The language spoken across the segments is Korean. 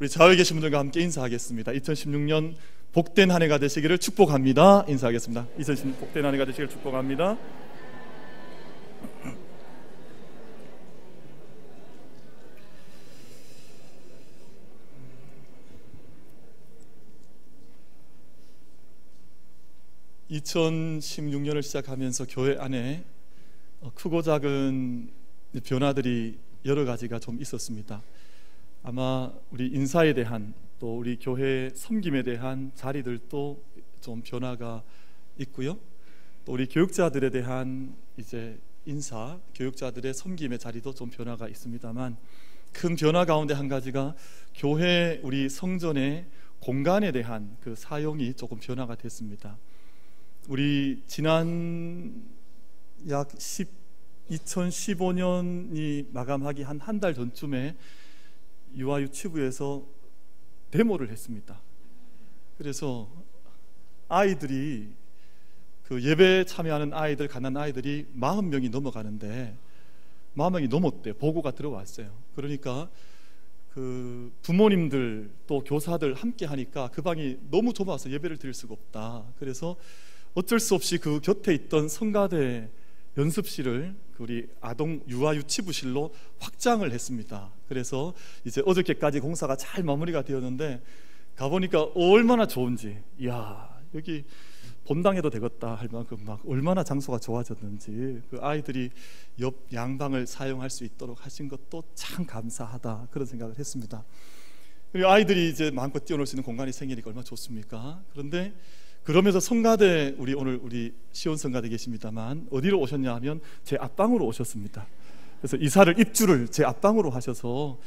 우리 좌우에 계신 분들과 함께 인사하겠습니다. 2016년 복된 한 해가 되시기를 축복합니다. 인사하겠습니다. 2016년 복된 한 해가 되시기를 축복합니다. (2016년을) 시작하면서 교회 안에 어, 크고 작은 변화들이 여러 가지가 좀 있었습니다. 아마 우리 인사에 대한 또 우리 교회 섬김에 대한 자리들도 좀 변화가 있고요. 또 우리 교육자들에 대한 이제 인사, 교육자들의 섬김의 자리도 좀 변화가 있습니다만 큰 변화 가운데 한 가지가 교회 우리 성전의 공간에 대한 그 사용이 조금 변화가 됐습니다. 우리 지난 약 10, 2015년이 마감하기 한 한 달 전쯤에 유아 유치부에서 데모를 했습니다. 그래서 아이들이 그 예배에 참여하는 아이들 가난 아이들이 40명이 넘어가는데 40명이 넘었대 보고가 들어왔어요. 그러니까 그 부모님들 또 교사들 함께 하니까 그 방이 너무 좁아서 예배를 드릴 수가 없다. 그래서 어쩔 수 없이 그 곁에 있던 성가대 연습실을 그 우리 아동 유아 유치부실로 확장을 했습니다. 그래서 이제 어저께까지 공사가 잘 마무리가 되었는데 가보니까 얼마나 좋은지, 이야 여기 본당해도 되겠다 할 만큼 막 얼마나 장소가 좋아졌는지 그 아이들이 옆 양방을 사용할 수 있도록 하신 것도 참 감사하다 그런 생각을 했습니다. 그리고 아이들이 이제 마음껏 뛰어놀 수 있는 공간이 생기니까 얼마나 좋습니까? 그런데 그러면서 성가대 우리 오늘 우리 시온 성가대 계십니다만 어디로 오셨냐 하면 제 앞방으로 오셨습니다. 그래서 이사를 입주를 제 앞방으로 하셔서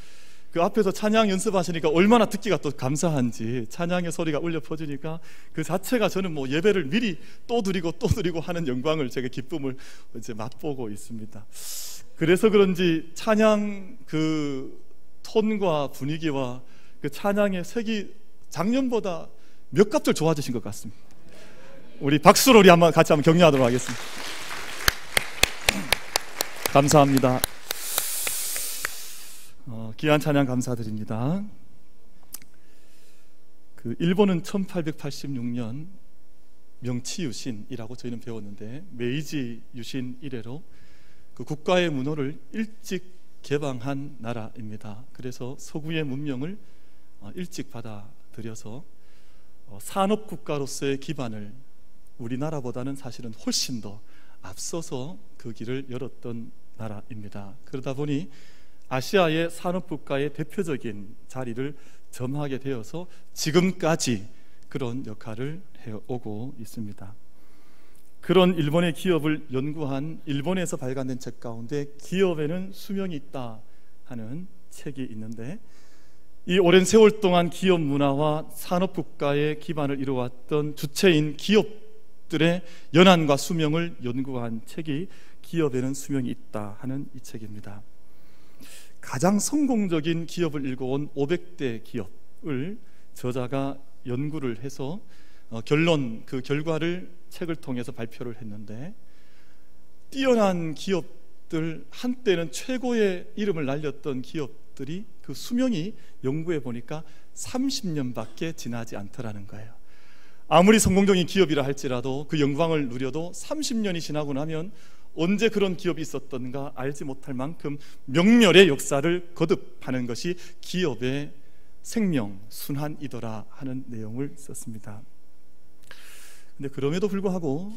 그 앞에서 찬양 연습하시니까 얼마나 듣기가 또 감사한지 찬양의 소리가 울려 퍼지니까 그 자체가 저는 뭐 예배를 미리 또 드리고 또 드리고 하는 영광을 제가 기쁨을 이제 맛보고 있습니다. 그래서 그런지 찬양 그 톤과 분위기와 그 찬양의 색이 작년보다 몇 값들 좋아지신 것 같습니다. 우리 박수로 우리 한번 같이 한번 격려하도록 하겠습니다. 감사합니다. 어, 귀한 찬양 감사드립니다. 그 일본은 1886년 명치 유신이라고 저희는 배웠는데 메이지 유신 이래로 그 국가의 문호를 일찍 개방한 나라입니다. 그래서 서구의 문명을 어, 일찍 받아들여서 어, 산업 국가로서의 기반을 우리나라보다는 사실은 훨씬 더 앞서서 그 길을 열었던 나라입니다. 그러다 보니 아시아의 산업 국가의 대표적인 자리를 점하게 되어서 지금까지 그런 역할을 해오고 있습니다. 그런 일본의 기업을 연구한 일본에서 발간된 책 가운데 기업에는 수명이 있다 하는 책이 있는데 이 오랜 세월 동안 기업 문화와 산업 국가의 기반을 이루었던 주체인 기업 들의 연한과 수명을 연구한 책이 기업에는 수명이 있다 하는 이 책입니다. 가장 성공적인 기업을 읽어온 500대 기업을 저자가 연구를 해서 어, 결론 그 결과를 책을 통해서 발표를 했는데 뛰어난 기업들 한때는 최고의 이름을 날렸던 기업들이 그 수명이 연구해 보니까 30년밖에 지나지 않더라는 거예요. 아무리 성공적인 기업이라 할지라도 그 영광을 누려도 30년이 지나고 나면 언제 그런 기업이 있었던가 알지 못할 만큼 명멸의 역사를 거듭하는 것이 기업의 생명 순환이더라 하는 내용을 썼습니다. 근데 그럼에도 불구하고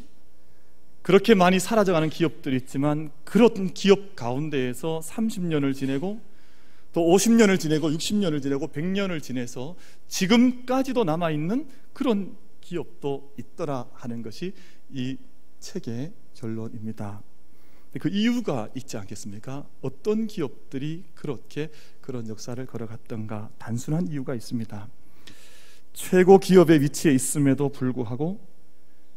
그렇게 많이 사라져가는 기업들이 있지만 그런 기업 가운데에서 30년을 지내고 또 50년을 지내고 60년을 지내고 100년을 지내서 지금까지도 남아 있는 그런 기업도 있더라 하는 것이 이 책의 결론입니다. 그 이유가 있지 않겠습니까? 어떤 기업들이 그렇게 그런 역사를 걸어갔던가 단순한 이유가 있습니다. 최고 기업의 위치에 있음에도 불구하고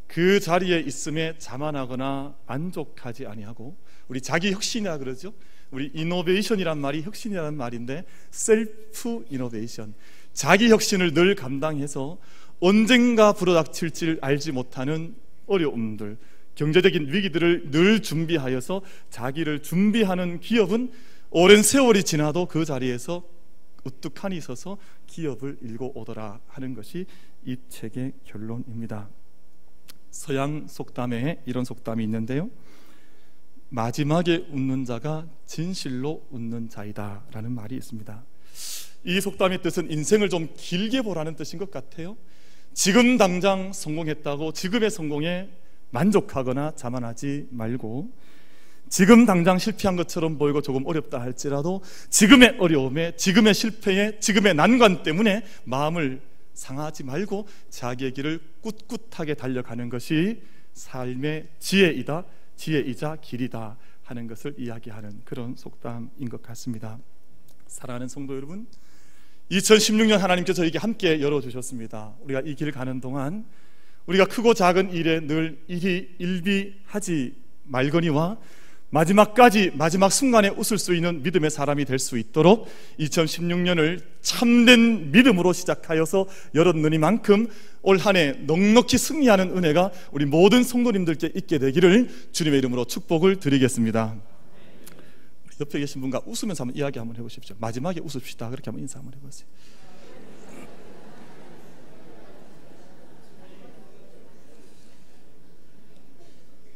그 자리에 있음에 자만하거나 만족하지 아니하고 우리 자기 혁신이라 그러죠. 우리 이노베이션이란 말이 혁신이라는 말인데 셀프 이노베이션 자기 혁신을 늘 감당해서 언젠가 불어닥칠지 알지 못하는 어려움들, 경제적인 위기들을 늘 준비하여서 자기를 준비하는 기업은 오랜 세월이 지나도 그 자리에서 우뚝하니 서서 기업을 일고 오더라 하는 것이 이 책의 결론입니다. 서양 속담에 이런 속담이 있는데요. 마지막에 웃는 자가 진실로 웃는 자이다라는 말이 있습니다. 이 속담의 뜻은 인생을 좀 길게 보라는 뜻인 것 같아요. 지금 당장 성공했다고 지금의 성공에 만족하거나 자만하지 말고 지금 당장 실패한 것처럼 보이고 조금 어렵다 할지라도 지금의 어려움에 지금의 실패에 지금의 난관 때문에 마음을 상하지 말고 자기의 길을 꿋꿋하게 달려가는 것이 삶의 지혜이다 지혜이자 길이다 하는 것을 이야기하는 그런 속담인 것 같습니다. 사랑하는 성도 여러분 2016년 하나님께서 저에게 함께 열어주셨습니다 우리가 이 길 가는 동안 우리가 크고 작은 일에 늘 일이 일비하지 말거니와 마지막까지 마지막 순간에 웃을 수 있는 믿음의 사람이 될 수 있도록 2016년을 참된 믿음으로 시작하여서 열었느니만큼 올 한 해 넉넉히 승리하는 은혜가 우리 모든 성도님들께 있게 되기를 주님의 이름으로 축복을 드리겠습니다. 옆에 계신 분과 웃으면서 한번 이야기 한번 해보십시오. 마지막에 웃읍시다. 그렇게 한번 인사 한번 해보세요.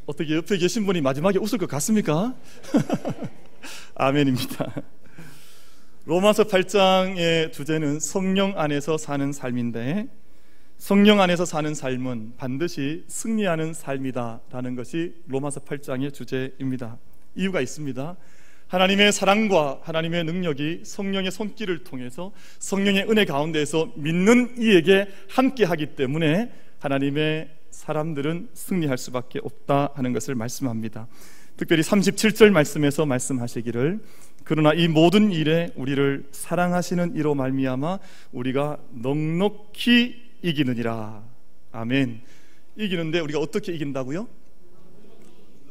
어떻게 옆에 계신 분이 마지막에 웃을 것 같습니까? 아멘입니다. 로마서 8장의 주제는 성령 안에서 사는 삶인데 성령 안에서 사는 삶은 반드시 승리하는 삶이다라는 것이 로마서 8장의 주제입니다. 이유가 있습니다. 하나님의 사랑과 하나님의 능력이 성령의 손길을 통해서 성령의 은혜 가운데에서 믿는 이에게 함께 하기 때문에 하나님의 사람들은 승리할 수밖에 없다 하는 것을 말씀합니다. 특별히 37절 말씀에서 말씀하시기를 그러나 이 모든 일에 우리를 사랑하시는 이로 말미암아 우리가 넉넉히 이기느니라. 아멘. 이기는데 우리가 어떻게 이긴다고요?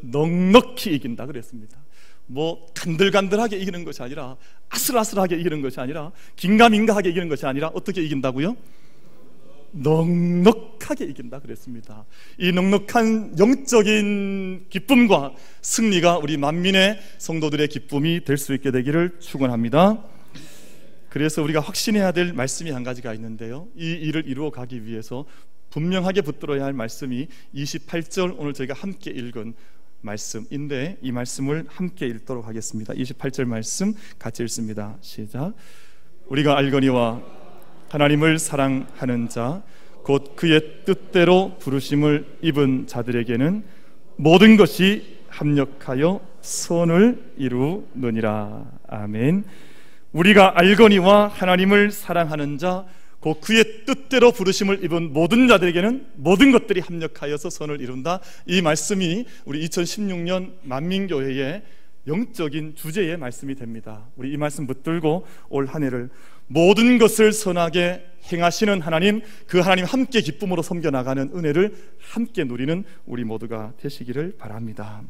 넉넉히 이긴다 그랬습니다. 뭐 간들간들하게 이기는 것이 아니라 아슬아슬하게 이기는 것이 아니라 긴가민가하게 이기는 것이 아니라 어떻게 이긴다고요? 넉넉하게 이긴다 그랬습니다. 이 넉넉한 영적인 기쁨과 승리가 우리 만민의 성도들의 기쁨이 될 수 있게 되기를 축원합니다. 그래서 우리가 확신해야 될 말씀이 한 가지가 있는데요. 이 일을 이루어 가기 위해서 분명하게 붙들어야 할 말씀이 28절 오늘 저희가 함께 읽은 말씀인데 이 말씀을 함께 읽도록 하겠습니다. 28절 말씀 같이 읽습니다. 시작. 우리가 알거니와 하나님을 사랑하는 자, 곧 그의 뜻대로 부르심을 입은 자들에게는 모든 것이 합력하여 선을 이루느니라. 아멘. 우리가 알거니와 하나님을 사랑하는 자, 곧 그의 뜻대로 부르심을 입은 모든 자들에게는 모든 것들이 합력하여서 선을 이룬다. 이 말씀이 우리 2016년 만민교회의 영적인 주제의 말씀이 됩니다. 우리 이 말씀 붙들고 올 한 해를 모든 것을 선하게 행하시는 하나님, 그 하나님 함께 기쁨으로 섬겨 나가는 은혜를 함께 누리는 우리 모두가 되시기를 바랍니다.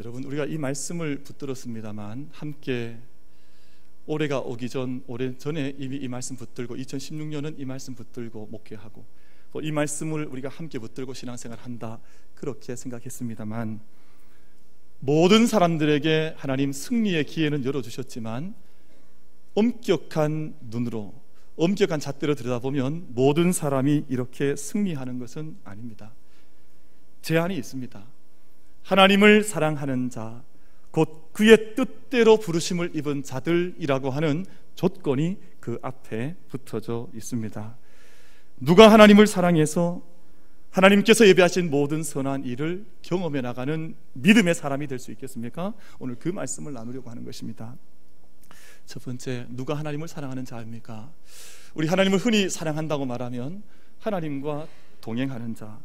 여러분, 우리가 이 말씀을 붙들었습니다만 함께 올해가 오기 전 올해 전에 이미 이 말씀 붙들고 2016년은 이 말씀 붙들고 목회하고 이 말씀을 우리가 함께 붙들고 신앙생활 한다 그렇게 생각했습니다만 모든 사람들에게 하나님 승리의 기회는 열어주셨지만 엄격한 눈으로 엄격한 잣대로 들여다보면 모든 사람이 이렇게 승리하는 것은 아닙니다. 제한이 있습니다. 하나님을 사랑하는 자, 곧 그의 뜻대로 부르심을 입은 자들이라고 하는 조건이 그 앞에 붙어져 있습니다. 누가 하나님을 사랑해서 하나님께서 예배하신 모든 선한 일을 경험해 나가는 믿음의 사람이 될 수 있겠습니까? 오늘 그 말씀을 나누려고 하는 것입니다. 첫 번째, 누가 하나님을 사랑하는 자입니까? 우리 하나님을 흔히 사랑한다고 말하면 하나님과 동행하는 자,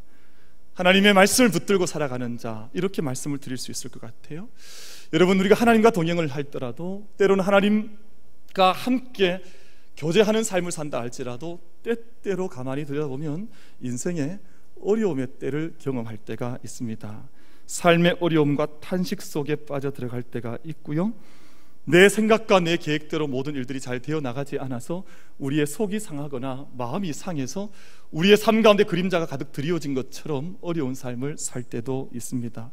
하나님의 말씀을 붙들고 살아가는 자, 이렇게 말씀을 드릴 수 있을 것 같아요. 여러분, 우리가 하나님과 동행을 할더라도 때로는 하나님과 함께 교제하는 삶을 산다 할지라도 때때로 가만히 들여다보면 인생의 어려움의 때를 경험할 때가 있습니다. 삶의 어려움과 탄식 속에 빠져 들어갈 때가 있고요. 내 생각과 내 계획대로 모든 일들이 잘 되어 나가지 않아서 우리의 속이 상하거나 마음이 상해서 우리의 삶 가운데 그림자가 가득 드리워진 것처럼 어려운 삶을 살 때도 있습니다.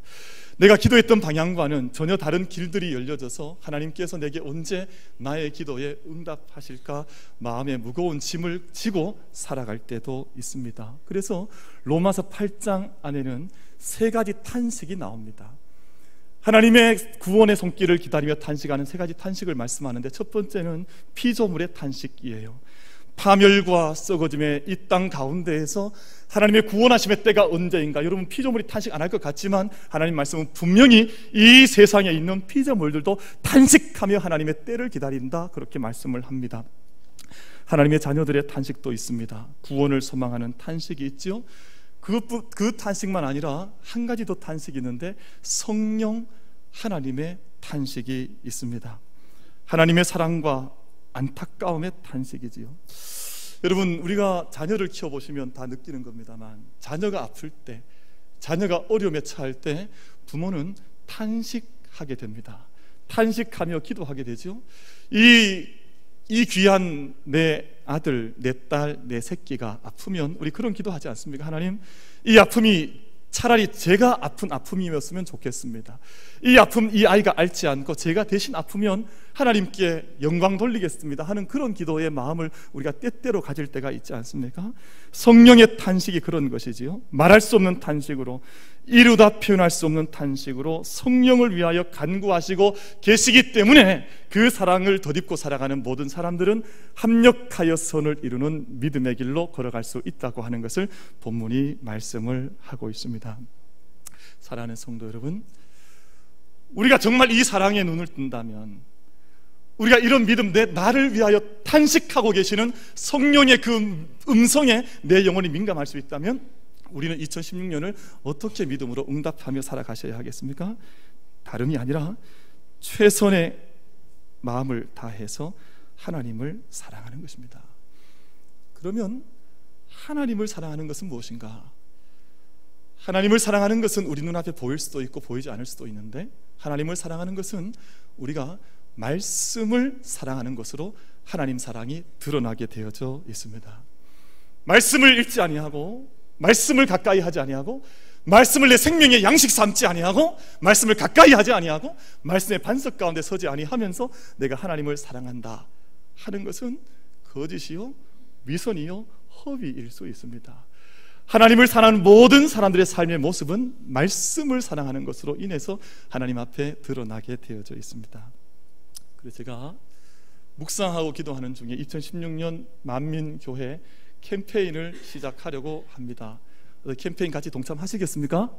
내가 기도했던 방향과는 전혀 다른 길들이 열려져서 하나님께서 내게 언제 나의 기도에 응답하실까 마음에 무거운 짐을 지고 살아갈 때도 있습니다. 그래서 로마서 8장 안에는 세 가지 탄식이 나옵니다. 하나님의 구원의 손길을 기다리며 탄식하는 세 가지 탄식을 말씀하는데 첫 번째는 피조물의 탄식이에요. 파멸과 썩어짐의 이 땅 가운데에서 하나님의 구원하심의 때가 언제인가? 여러분 피조물이 탄식 안 할 것 같지만 하나님 말씀은 분명히 이 세상에 있는 피조물들도 탄식하며 하나님의 때를 기다린다 그렇게 말씀을 합니다. 하나님의 자녀들의 탄식도 있습니다. 구원을 소망하는 탄식이 있죠. 그, 그 탄식만 아니라 한 가지 더 탄식이 있는데 성령 하나님의 탄식이 있습니다. 하나님의 사랑과 안타까움의 탄식이지요. 여러분 우리가 자녀를 키워 보시면 다 느끼는 겁니다만 자녀가 아플 때, 자녀가 어려움에 처할 때 부모는 탄식하게 됩니다. 탄식하며 기도하게 되죠. 이, 이 귀한 내 아들, 내 딸, 내 새끼가 아프면 우리 그런 기도하지 않습니까? 하나님, 이 아픔이 차라리 제가 아픈 아픔이었으면 좋겠습니다. 이 아픔 이 아이가 앓지 않고 제가 대신 아프면 하나님께 영광 돌리겠습니다 하는 그런 기도의 마음을 우리가 때때로 가질 때가 있지 않습니까? 성령의 탄식이 그런 것이지요. 말할 수 없는 탄식으로 이루다 표현할 수 없는 탄식으로 성령을 위하여 간구하시고 계시기 때문에 그 사랑을 덧입고 살아가는 모든 사람들은 합력하여 선을 이루는 믿음의 길로 걸어갈 수 있다고 하는 것을 본문이 말씀을 하고 있습니다. 사랑하는 성도 여러분, 우리가 정말 이 사랑에 눈을 뜬다면 우리가 이런 믿음 내 나를 위하여 탄식하고 계시는 성령의 그 음성에 내 영혼이 민감할 수 있다면 우리는 2016년을 어떻게 믿음으로 응답하며 살아가셔야 하겠습니까? 다름이 아니라 최선의 마음을 다해서 하나님을 사랑하는 것입니다. 그러면 하나님을 사랑하는 것은 무엇인가? 하나님을 사랑하는 것은 우리 눈앞에 보일 수도 있고 보이지 않을 수도 있는데 하나님을 사랑하는 것은 우리가 말씀을 사랑하는 것으로 하나님 사랑이 드러나게 되어져 있습니다. 말씀을 읽지 아니하고 말씀을 가까이 하지 아니하고 말씀을 내 생명의 양식 삼지 아니하고 말씀을 가까이 하지 아니하고 말씀의 반석 가운데 서지 아니하면서 내가 하나님을 사랑한다 하는 것은 거짓이요 위선이요 허위일 수 있습니다. 하나님을 사랑하는 모든 사람들의 삶의 모습은 말씀을 사랑하는 것으로 인해서 하나님 앞에 드러나게 되어져 있습니다. 그래서 제가 묵상하고 기도하는 중에 2016년 만민교회 캠페인을 시작하려고 합니다. 캠페인 같이 동참하시겠습니까?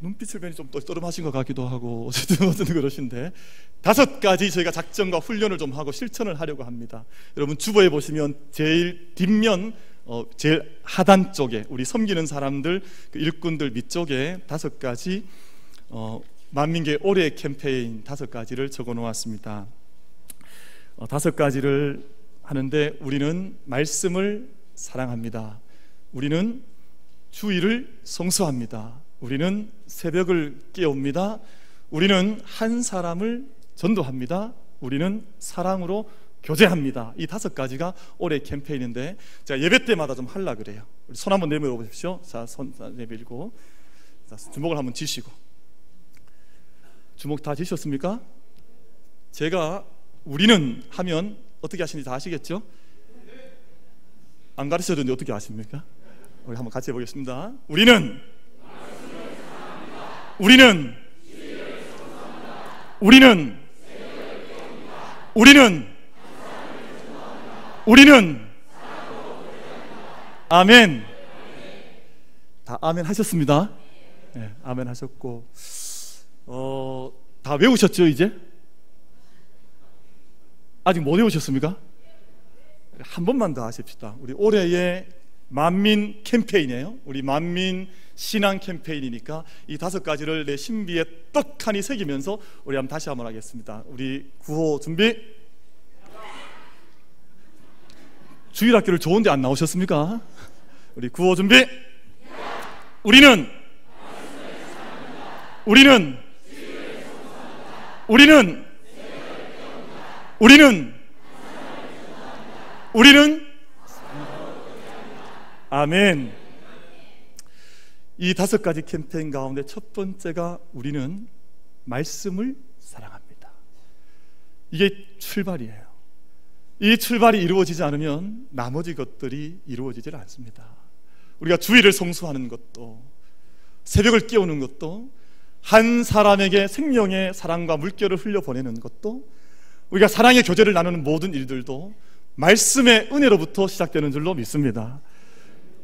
눈빛을 뵈니 좀 떨떠름하신 것 같기도 하고 어쨌든 어쨌 그러신데 다섯 가지 저희가 작전과 훈련을 좀 하고 실천을 하려고 합니다. 여러분 주보에 보시면 제일 뒷면 어, 제일 하단 쪽에 우리 섬기는 사람들 그 일꾼들 밑쪽에 다섯 가지 어, 만민계 올해 캠페인 다섯 가지를 적어 놓았습니다. 어, 다섯 가지를 하는데 우리는 말씀을 사랑합니다. 우리는 주의를 성수합니다. 우리는 새벽을 깨웁니다. 우리는 한 사람을 전도합니다. 우리는 사랑으로 교제합니다. 이 다섯 가지가 올해 캠페인인데 제가 예배 때마다 좀 하려 그래요. 손 한번 내밀어 보십시오. 자, 손 내밀고 자, 주먹을 한번 쥐시고 주먹 다 쥐셨습니까? 제가 우리는 하면 어떻게 하시는지 다 아시겠죠? 안 가르쳐 줬는데 어떻게 아십니까? 우리 한번 같이 해보겠습니다. 우리는 우리는 우리는 우리는 우리는 아멘. 다 아멘 하셨습니다. 네, 아멘 하셨고 어, 다 외우셨죠 이제? 아직 못 외우셨습니까? 한 번만 더 하십시다. 우리 올해의 만민 캠페인이에요. 우리 만민 신앙 캠페인이니까 이 다섯 가지를 내 신비에 떡하니 새기면서 우리 한번 다시 한번 하겠습니다. 우리 구호 준비. 주일 학교를 좋은데 안 나오셨습니까? 우리 구호 준비. 우리는 우리는 우리는 우리는 우리는 아멘. 이 다섯 가지 캠페인 가운데 첫 번째가 우리는 말씀을 사랑합니다. 이게 출발이에요. 이 출발이 이루어지지 않으면 나머지 것들이 이루어지질 않습니다. 우리가 주일을 성수하는 것도 새벽을 깨우는 것도 한 사람에게 생명의 사랑과 물결을 흘려 보내는 것도 우리가 사랑의 교제를 나누는 모든 일들도 말씀의 은혜로부터 시작되는 줄로 믿습니다.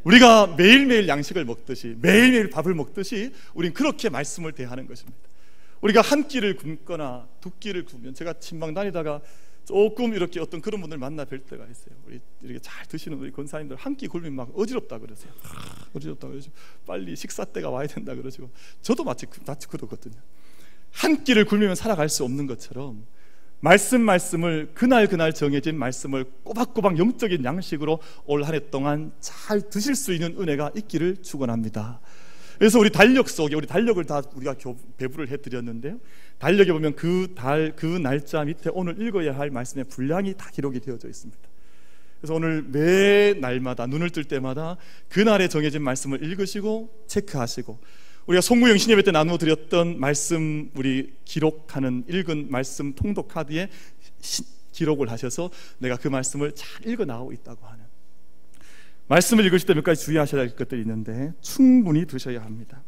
우리가 매일매일 양식을 먹듯이 매일매일 밥을 먹듯이 우린 그렇게 말씀을 대하는 것입니다. 우리가 한 끼를 굶거나 두 끼를 굶으면 제가 친방 다니다가 조금 이렇게 어떤 그런 분들 만나 뵐 때가 있어요. 우리 이렇게 잘 드시는 우리 권사님들 한끼 굶으면 막 어지럽다 그러세요. 아, 어지럽다 그러시고 빨리 식사 때가 와야 된다 그러시고 저도 마치 그, 마치 그렇거든요. 한 끼를 굶으면 살아갈 수 없는 것처럼 말씀 말씀을 그날 그날 정해진 말씀을 꼬박꼬박 영적인 양식으로 올 한 해 동안 잘 드실 수 있는 은혜가 있기를 축원합니다. 그래서 우리 달력 속에 우리 달력을 다 우리가 배부를 해드렸는데요. 달력에 보면 그 달, 그 날짜 밑에 오늘 읽어야 할 말씀의 분량이 다 기록이 되어져 있습니다. 그래서 오늘 매 날마다 눈을 뜰 때마다 그날에 정해진 말씀을 읽으시고 체크하시고 우리가 송구영 신예배 때 나누어 드렸던 말씀 우리 기록하는 읽은 말씀 통독 카드에 시, 기록을 하셔서 내가 그 말씀을 잘 읽어 나오고 있다고 하는 말씀을 읽으실 때 몇 가지 주의하셔야 할 것들이 있는데 충분히 드셔야 합니다.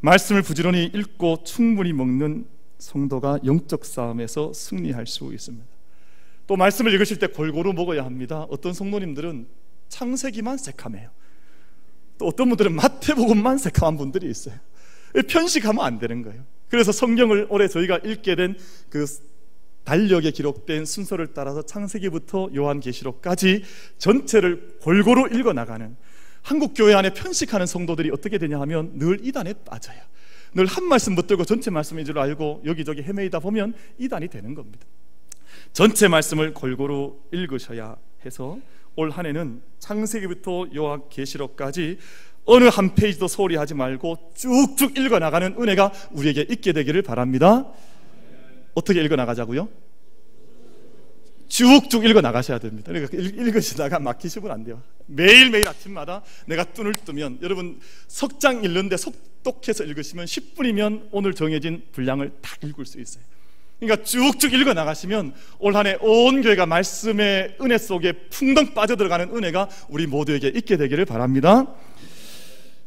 말씀을 부지런히 읽고 충분히 먹는 성도가 영적 싸움에서 승리할 수 있습니다. 또 말씀을 읽으실 때 골고루 먹어야 합니다. 어떤 성도님들은 창세기만 새카매요. 또 어떤 분들은 마태복음만 새카만 분들이 있어요. 편식하면 안 되는 거예요. 그래서 성경을 올해 저희가 읽게 된 그 달력에 기록된 순서를 따라서 창세기부터 요한계시록까지 전체를 골고루 읽어 나가는 한국 교회 안에 편식하는 성도들이 어떻게 되냐 하면 늘 이단에 빠져요. 늘 한 말씀 붙들고 전체 말씀인 줄 알고 여기저기 헤매이다 보면 이단이 되는 겁니다. 전체 말씀을 골고루 읽으셔야 해서 올 한해는 창세기부터 요한계시록까지 어느 한 페이지도 소홀히 하지 말고 쭉쭉 읽어 나가는 은혜가 우리에게 있게 되기를 바랍니다. 어떻게 읽어 나가자고요? 쭉쭉 읽어 나가셔야 됩니다. 그러니까 읽으시다가 막히시면 안 돼요. 매일매일 아침마다 내가 눈을 뜨면 여러분 석장 읽는데 속독해서 읽으시면 10분이면 오늘 정해진 분량을 다 읽을 수 있어요. 그러니까 쭉쭉 읽어 나가시면 올 한해 온 교회가 말씀의 은혜 속에 풍덩 빠져들어가는 은혜가 우리 모두에게 있게 되기를 바랍니다.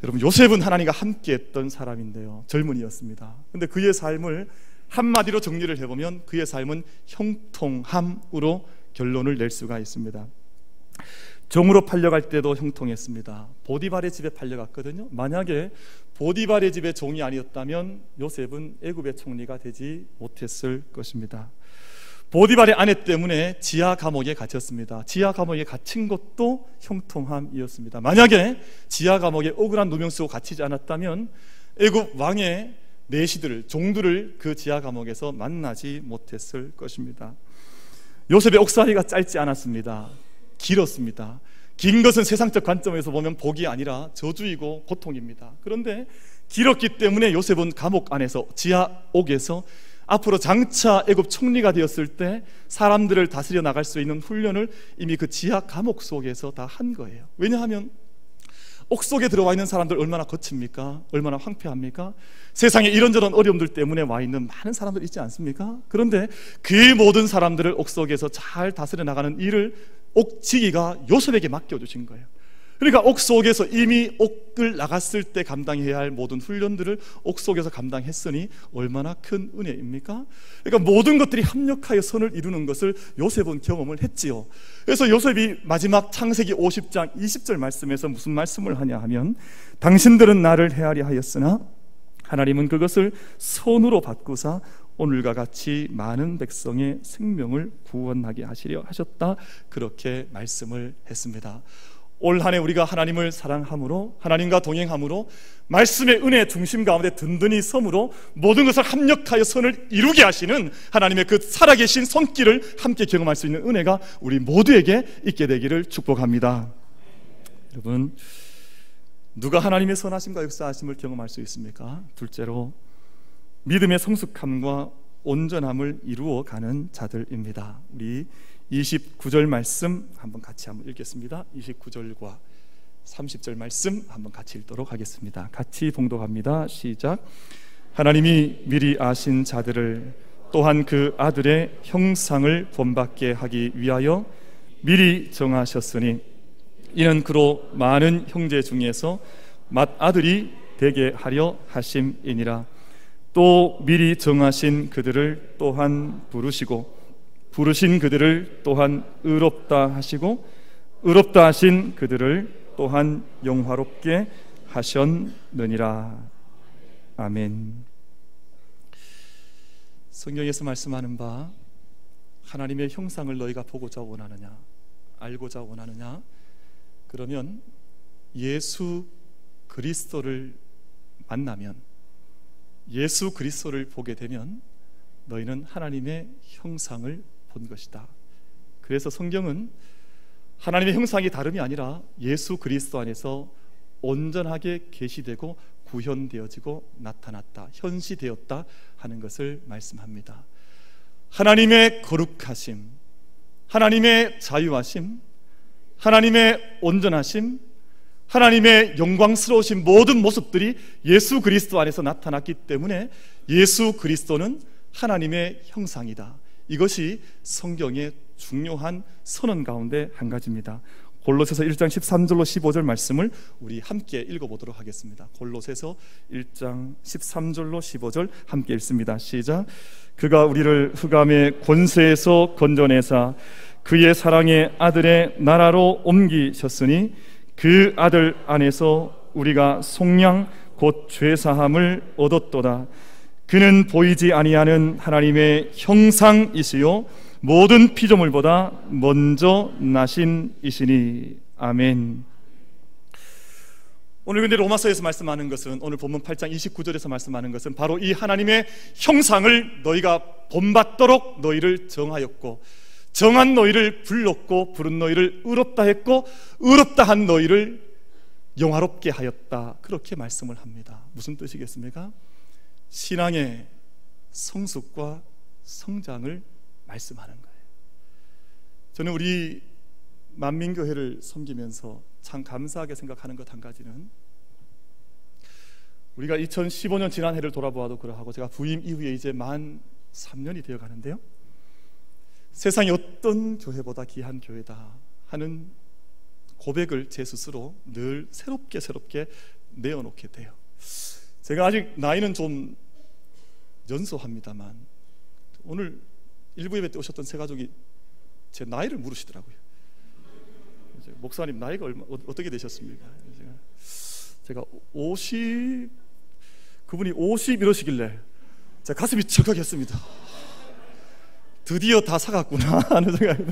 여러분 요셉은 하나님과 함께 했던 사람인데요 젊은이였습니다. 근데 그의 삶을 한마디로 정리를 해보면 그의 삶은 형통함으로 결론을 낼 수가 있습니다. 종으로 팔려갈 때도 형통했습니다. 보디발의 집에 팔려갔거든요. 만약에 보디발의 집의 종이 아니었다면 요셉은 애굽의 총리가 되지 못했을 것입니다. 보디발의 아내 때문에 지하 감옥에 갇혔습니다. 지하 감옥에 갇힌 것도 형통함이었습니다. 만약에 지하 감옥에 억울한 누명 쓰고 갇히지 않았다면 애굽 왕의 내시들, 종들을 그 지하 감옥에서 만나지 못했을 것입니다. 요셉의 옥살이가 짧지 않았습니다. 길었습니다. 긴 것은 세상적 관점에서 보면 복이 아니라 저주이고 고통입니다. 그런데 길었기 때문에 요셉은 감옥 안에서 지하 옥에서 앞으로 장차 애굽 총리가 되었을 때 사람들을 다스려 나갈 수 있는 훈련을 이미 그 지하 감옥 속에서 다 한 거예요. 왜냐하면 옥 속에 들어와 있는 사람들 얼마나 거칩니까? 얼마나 황폐합니까? 세상에 이런저런 어려움들 때문에 와 있는 많은 사람들 있지 않습니까? 그런데 그 모든 사람들을 옥 속에서 잘 다스려 나가는 일을 옥지기가 요셉에게 맡겨주신 거예요. 그러니까 옥 속에서 이미 옥을 나갔을 때 감당해야 할 모든 훈련들을 옥 속에서 감당했으니 얼마나 큰 은혜입니까? 그러니까 모든 것들이 합력하여 선을 이루는 것을 요셉은 경험을 했지요. 그래서 요셉이 마지막 창세기 50장 20절 말씀에서 무슨 말씀을 하냐 하면 당신들은 나를 헤아리 하였으나 하나님은 그것을 손으로 바꾸사 오늘과 같이 많은 백성의 생명을 구원하게 하시려 하셨다. 그렇게 말씀을 했습니다. 올 한해 우리가 하나님을 사랑함으로 하나님과 동행함으로 말씀의 은혜 중심 가운데 든든히 섬으로 모든 것을 합력하여 선을 이루게 하시는 하나님의 그 살아계신 손길을 함께 경험할 수 있는 은혜가 우리 모두에게 있게 되기를 축복합니다. 여러분 누가 하나님의 선하심과 역사하심을 경험할 수 있습니까? 둘째로 믿음의 성숙함과 온전함을 이루어 가는 자들입니다. 우리 29절 말씀 한번 같이 한번 읽겠습니다. 29절과 30절 말씀 한번 같이 읽도록 하겠습니다. 같이 봉독합니다. 시작. 하나님이 미리 아신 자들을 또한 그 아들의 형상을 본받게 하기 위하여 미리 정하셨으니 이는 그로 많은 형제 중에서 맏아들이 되게 하려 하심이니라 또 미리 정하신 그들을 또한 부르시고 부르신 그들을 또한 의롭다 하시고 의롭다 하신 그들을 또한 영화롭게 하셨느니라. 아멘. 성경에서 말씀하는 바 하나님의 형상을 너희가 보고자 원하느냐 알고자 원하느냐? 그러면 예수 그리스도를 만나면 예수 그리스도를 보게 되면 너희는 하나님의 형상을 본 것이다. 그래서 성경은 하나님의 형상이 다름이 아니라 예수 그리스도 안에서 온전하게 계시되고 구현되어지고 나타났다. 현시되었다 하는 것을 말씀합니다. 하나님의 거룩하심, 하나님의 자유하심, 하나님의 온전하심, 하나님의 영광스러우신 모든 모습들이 예수 그리스도 안에서 나타났기 때문에 예수 그리스도는 하나님의 형상이다. 이것이 성경의 중요한 선언 가운데 한 가지입니다. 골로새서 1장 13절로 15절 말씀을 우리 함께 읽어보도록 하겠습니다. 골로새서 1장 13절로 15절 함께 읽습니다. 시작. 그가 우리를 흑암의 권세에서 건져내사 그의 사랑의 아들의 나라로 옮기셨으니 그 아들 안에서 우리가 속량 곧 죄사함을 얻었도다. 그는 보이지 아니하는 하나님의 형상이시요 모든 피조물보다 먼저 나신 이시니 아멘. 오늘 근데 로마서에서 말씀하는 것은 오늘 본문 8장 29절에서 말씀하는 것은 바로 이 하나님의 형상을 너희가 본받도록 너희를 정하였고 정한 너희를 불렀고 부른 너희를 의롭다 했고 의롭다 한 너희를 영화롭게 하였다. 그렇게 말씀을 합니다. 무슨 뜻이겠습니까? 신앙의 성숙과 성장을 말씀하는 거예요. 저는 우리 만민교회를 섬기면서 참 감사하게 생각하는 것 한 가지는 우리가 2015년 지난 해를 돌아보아도 그러하고 제가 부임 이후에 이제 만 3년이 되어 가는데요. 세상에 어떤 교회보다 귀한 교회다 하는 고백을 제 스스로 늘 새롭게 새롭게 내어놓게 돼요. 제가 아직 나이는 좀 연소합니다만 오늘 일부 예배 때 오셨던 세 가족이 제 나이를 물으시더라고요. 목사님 나이가 얼마, 어, 어떻게 되셨습니까? 제가, 제가 50 그분이 50 이러시길래 제 가슴이 척하겠습니다. 드디어 다 사갔구나 하는 생각이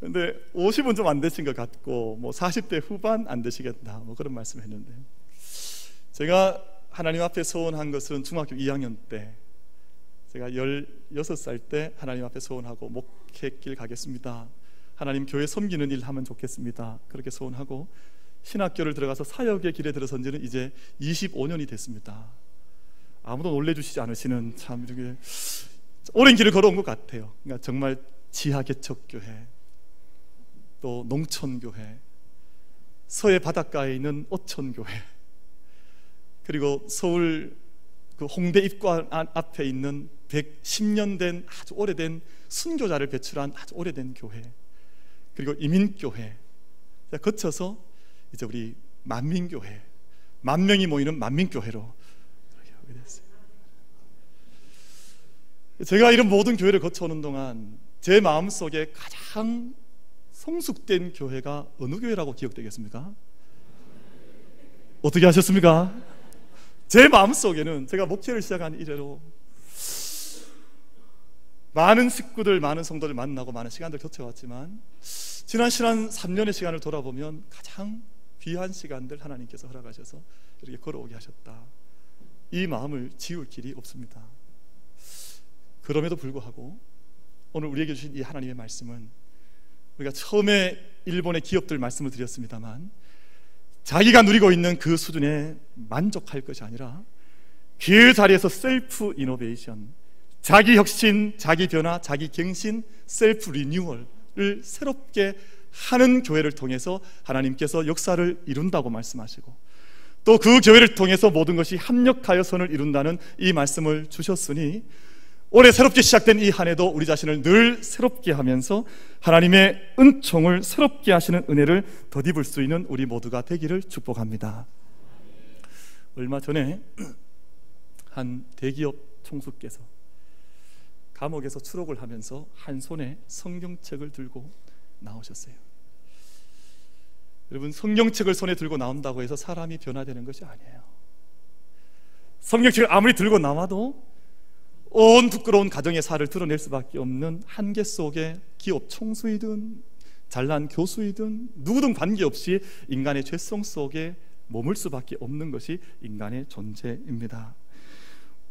근데 50은 좀 안 되신 것 같고 뭐 40대 후반 안 되시겠다 뭐 그런 말씀했는데 제가 하나님 앞에 소원한 것은 중학교 2학년 때 제가 16살 때 하나님 앞에 소원하고 목회길 가겠습니다. 하나님 교회 섬기는 일 하면 좋겠습니다. 그렇게 소원하고 신학교를 들어가서 사역의 길에 들어선 지는 이제 25년이 됐습니다. 아무도 놀래주시지 않으시는 참 이렇게 오랜 길을 걸어온 것 같아요. 그러니까 정말 지하 개척 교회, 또 농촌 교회, 서해 바닷가에 있는 어촌 교회, 그리고 서울 그 홍대 입구안 앞에 있는 110년 된 아주 오래된 순교자를 배출한 아주 오래된 교회, 그리고 이민교회, 거쳐서 이제 우리 만민교회, 만 명이 모이는 만민교회로 제가 이런 모든 교회를 거쳐오는 동안 제 마음 속에 가장 성숙된 교회가 어느 교회라고 기억되겠습니까? 어떻게 하셨습니까? 제 마음속에는 제가 목회를 시작한 이래로 많은 식구들, 많은 성도들 만나고 많은 시간들 겹쳐왔지만 지난 시간 3년의 시간을 돌아보면 가장 귀한 시간들 하나님께서 허락하셔서 이렇게 걸어오게 하셨다. 이 마음을 지울 길이 없습니다. 그럼에도 불구하고 오늘 우리에게 주신 이 하나님의 말씀은 우리가 처음에 일본의 기업들 말씀을 드렸습니다만 자기가 누리고 있는 그 수준에 만족할 것이 아니라 그 자리에서 셀프 이노베이션, 자기 혁신, 자기 변화, 자기 갱신, 셀프 리뉴얼을 새롭게 하는 교회를 통해서 하나님께서 역사를 이룬다고 말씀하시고 또 그 교회를 통해서 모든 것이 합력하여 선을 이룬다는 이 말씀을 주셨으니 올해 새롭게 시작된 이 한 해도 우리 자신을 늘 새롭게 하면서 하나님의 은총을 새롭게 하시는 은혜를 덧입을 수 있는 우리 모두가 되기를 축복합니다. 얼마 전에 한 대기업 총수께서 감옥에서 추록을 하면서 한 손에 성경책을 들고 나오셨어요. 여러분 성경책을 손에 들고 나온다고 해서 사람이 변화되는 것이 아니에요. 성경책을 아무리 들고 나와도 온 부끄러운 가정의 살을 드러낼 수밖에 없는 한계 속에 기업 총수이든 잘난 교수이든 누구든 관계없이 인간의 죄성 속에 머물 수밖에 없는 것이 인간의 존재입니다.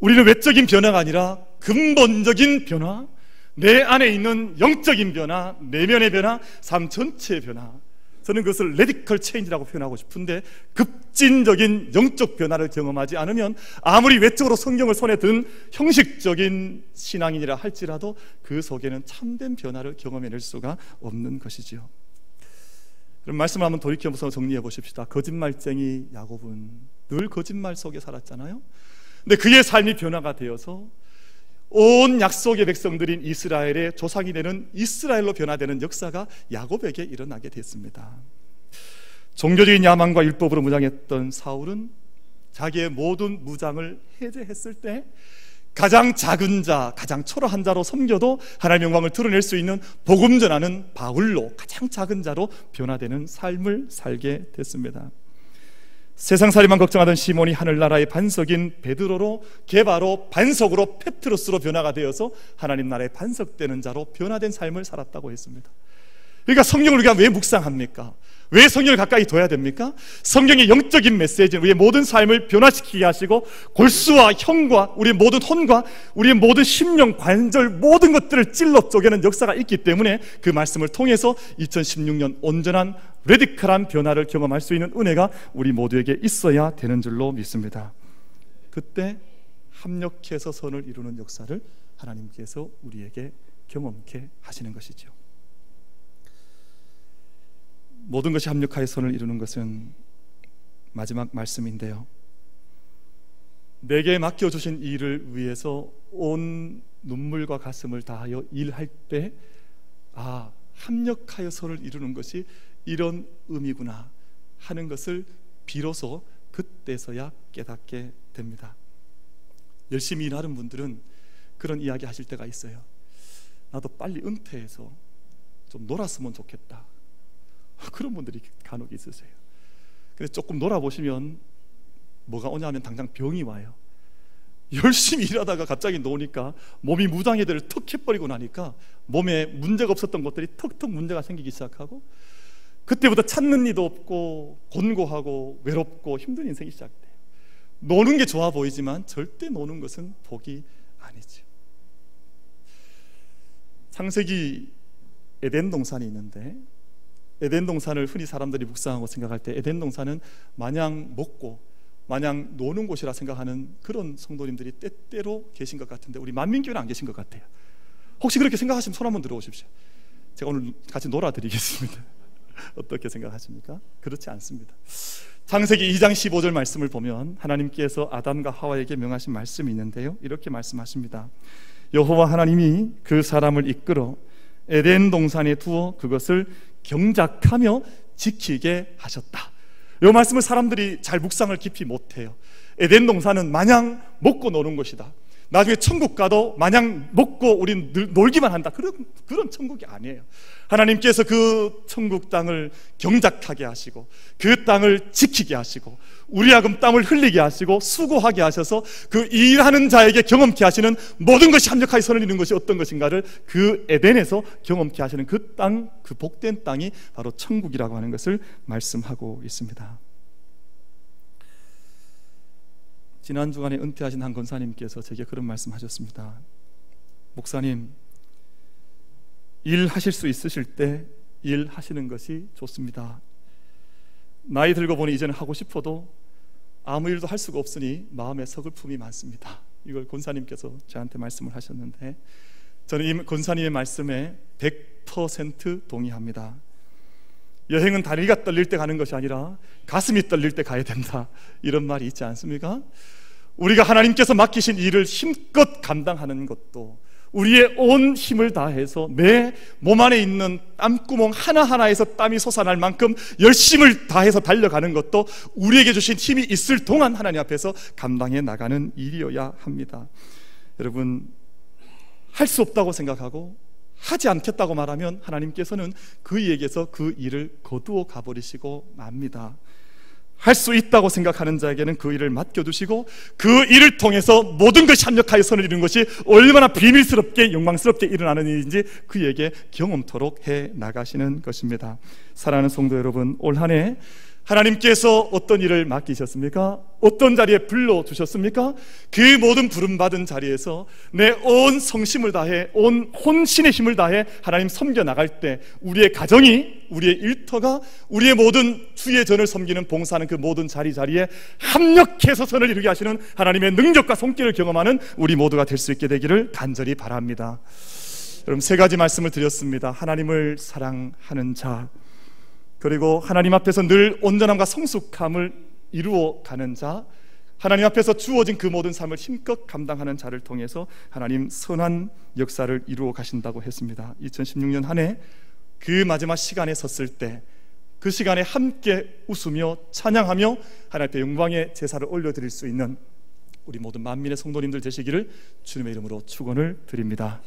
우리는 외적인 변화가 아니라 근본적인 변화, 내 안에 있는 영적인 변화, 내면의 변화, 삶 전체의 변화. 저는 그것을 radical change라고 표현하고 싶은데 급진적인 영적 변화를 경험하지 않으면 아무리 외적으로 성경을 손에 든 형식적인 신앙인이라 할지라도 그 속에는 참된 변화를 경험해낼 수가 없는 것이지요. 그럼 말씀을 한번 돌이켜서 정리해 보십시다. 거짓말쟁이 야곱은 늘 거짓말 속에 살았잖아요. 근데 그의 삶이 변화가 되어서 온 약속의 백성들인 이스라엘의 조상이 되는 이스라엘로 변화되는 역사가 야곱에게 일어나게 됐습니다. 종교적인 야망과 율법으로 무장했던 사울은 자기의 모든 무장을 해제했을 때 가장 작은 자, 가장 초라한 자로 섬겨도 하나님의 영광을 드러낼 수 있는 복음 전하는 바울로 가장 작은 자로 변화되는 삶을 살게 됐습니다. 세상살이만 걱정하던 시몬이 하늘나라의 반석인 베드로로 개바로 반석으로 페트로스로 변화가 되어서 하나님 나라의 반석되는 자로 변화된 삶을 살았다고 했습니다. 그러니까 성경을 우리가 왜 묵상합니까? 왜 성경을 가까이 둬야 됩니까? 성경의 영적인 메시지는 우리의 모든 삶을 변화시키게 하시고 골수와 형과 우리의 모든 혼과 우리의 모든 심령, 관절 모든 것들을 찔러 쪼개는 역사가 있기 때문에 그 말씀을 통해서 2016년 온전한 레디컬한 변화를 경험할 수 있는 은혜가 우리 모두에게 있어야 되는 줄로 믿습니다. 그때 합력해서 선을 이루는 역사를 하나님께서 우리에게 경험케 하시는 것이죠. 모든 것이 합력하여 선을 이루는 것은 마지막 말씀인데요. 내게 맡겨 주신 일을 위해서 온 눈물과 가슴을 다하여 일할 때, 아, 합력하여 선을 이루는 것이 이런 의미구나 하는 것을 비로소 그때서야 깨닫게 됩니다. 열심히 일하는 분들은 그런 이야기 하실 때가 있어요. 나도 빨리 은퇴해서 좀 놀았으면 좋겠다. 그런 분들이 간혹 있으세요. 근데 조금 놀아보시면 뭐가 오냐면 당장 병이 와요. 열심히 일하다가 갑자기 노니까 몸이 무당해들 턱 해버리고 나니까 몸에 문제가 없었던 것들이 턱턱 문제가 생기기 시작하고 그때부터 찾는 이도 없고 곤고하고 외롭고 힘든 인생이 시작돼요. 노는 게 좋아 보이지만 절대 노는 것은 복이 아니죠. 창세기 에덴 동산이 있는데 에덴 동산을 흔히 사람들이 묵상하고 생각할 때 에덴 동산은 마냥 먹고 마냥 노는 곳이라 생각하는 그런 성도님들이 때때로 계신 것 같은데 우리 만민교회는 안 계신 것 같아요. 혹시 그렇게 생각하시면 손 한번 들어오십시오. 제가 오늘 같이 놀아드리겠습니다. 어떻게 생각하십니까? 그렇지 않습니다. 창세기 2장 15절 말씀을 보면 하나님께서 아담과 하와에게 명하신 말씀이 있는데요. 이렇게 말씀하십니다. 여호와 하나님이 그 사람을 이끌어 에덴 동산에 두어 그것을 경작하며 지키게 하셨다. 이 말씀을 사람들이 잘 묵상을 깊이 못해요. 에덴 동산은 마냥 먹고 노는 것이다. 나중에 천국 가도 마냥 먹고 우린 놀기만 한다. 그런, 그런 천국이 아니에요. 하나님께서 그 천국 땅을 경작하게 하시고 그 땅을 지키게 하시고 우리하금 땀을 흘리게 하시고 수고하게 하셔서 그 일하는 자에게 경험케 하시는 모든 것이 합력하여 선을 이루는 것이 어떤 것인가를 그 에덴에서 경험케 하시는 그 땅, 그 복된 땅이 바로 천국이라고 하는 것을 말씀하고 있습니다. 지난 주간에 은퇴하신 한 권사님께서 제게 그런 말씀하셨습니다. 목사님, 일하실 수 있으실 때 일하시는 것이 좋습니다. 나이 들고 보니 이제는 하고 싶어도 아무 일도 할 수가 없으니 마음에 서글픔이 많습니다. 이걸 권사님께서 저한테 말씀을 하셨는데 저는 이 권사님의 말씀에 100% 동의합니다. 여행은 다리가 떨릴 때 가는 것이 아니라 가슴이 떨릴 때 가야 된다. 이런 말이 있지 않습니까? 우리가 하나님께서 맡기신 일을 힘껏 감당하는 것도 우리의 온 힘을 다해서 내 몸 안에 있는 땀구멍 하나하나에서 땀이 솟아날 만큼 열심을 다해서 달려가는 것도 우리에게 주신 힘이 있을 동안 하나님 앞에서 감당해 나가는 일이어야 합니다. 여러분, 할 수 없다고 생각하고 하지 않겠다고 말하면 하나님께서는 그이에게서 그 일을 거두어 가버리시고 맙니다. 할 수 있다고 생각하는 자에게는 그 일을 맡겨두시고 그 일을 통해서 모든 것이 합력하여 선을 이루는 것이 얼마나 비밀스럽게 영광스럽게 일어나는 일인지 그에게 경험토록 해 나가시는 것입니다. 사랑하는 성도 여러분, 올 한해 하나님께서 어떤 일을 맡기셨습니까? 어떤 자리에 불러 주셨습니까? 그 모든 부름 받은 자리에서 내 온 성심을 다해, 온 혼신의 힘을 다해 하나님 섬겨 나갈 때 우리의 가정이, 우리의 일터가, 우리의 모든 주의 전을 섬기는 봉사하는 그 모든 자리 자리에 합력해서 선을 이루게 하시는 하나님의 능력과 손길을 경험하는 우리 모두가 될 수 있게 되기를 간절히 바랍니다. 여러분, 세 가지 말씀을 드렸습니다. 하나님을 사랑하는 자, 그리고 하나님 앞에서 늘 온전함과 성숙함을 이루어 가는 자, 하나님 앞에서 주어진 그 모든 삶을 힘껏 감당하는 자를 통해서 하나님 선한 역사를 이루어 가신다고 했습니다. 2016년 한 해 그 마지막 시간에 섰을 때 그 시간에 함께 웃으며 찬양하며 하나님 앞에 영광의 제사를 올려드릴 수 있는 우리 모든 만민의 성도님들 되시기를 주님의 이름으로 축원을 드립니다.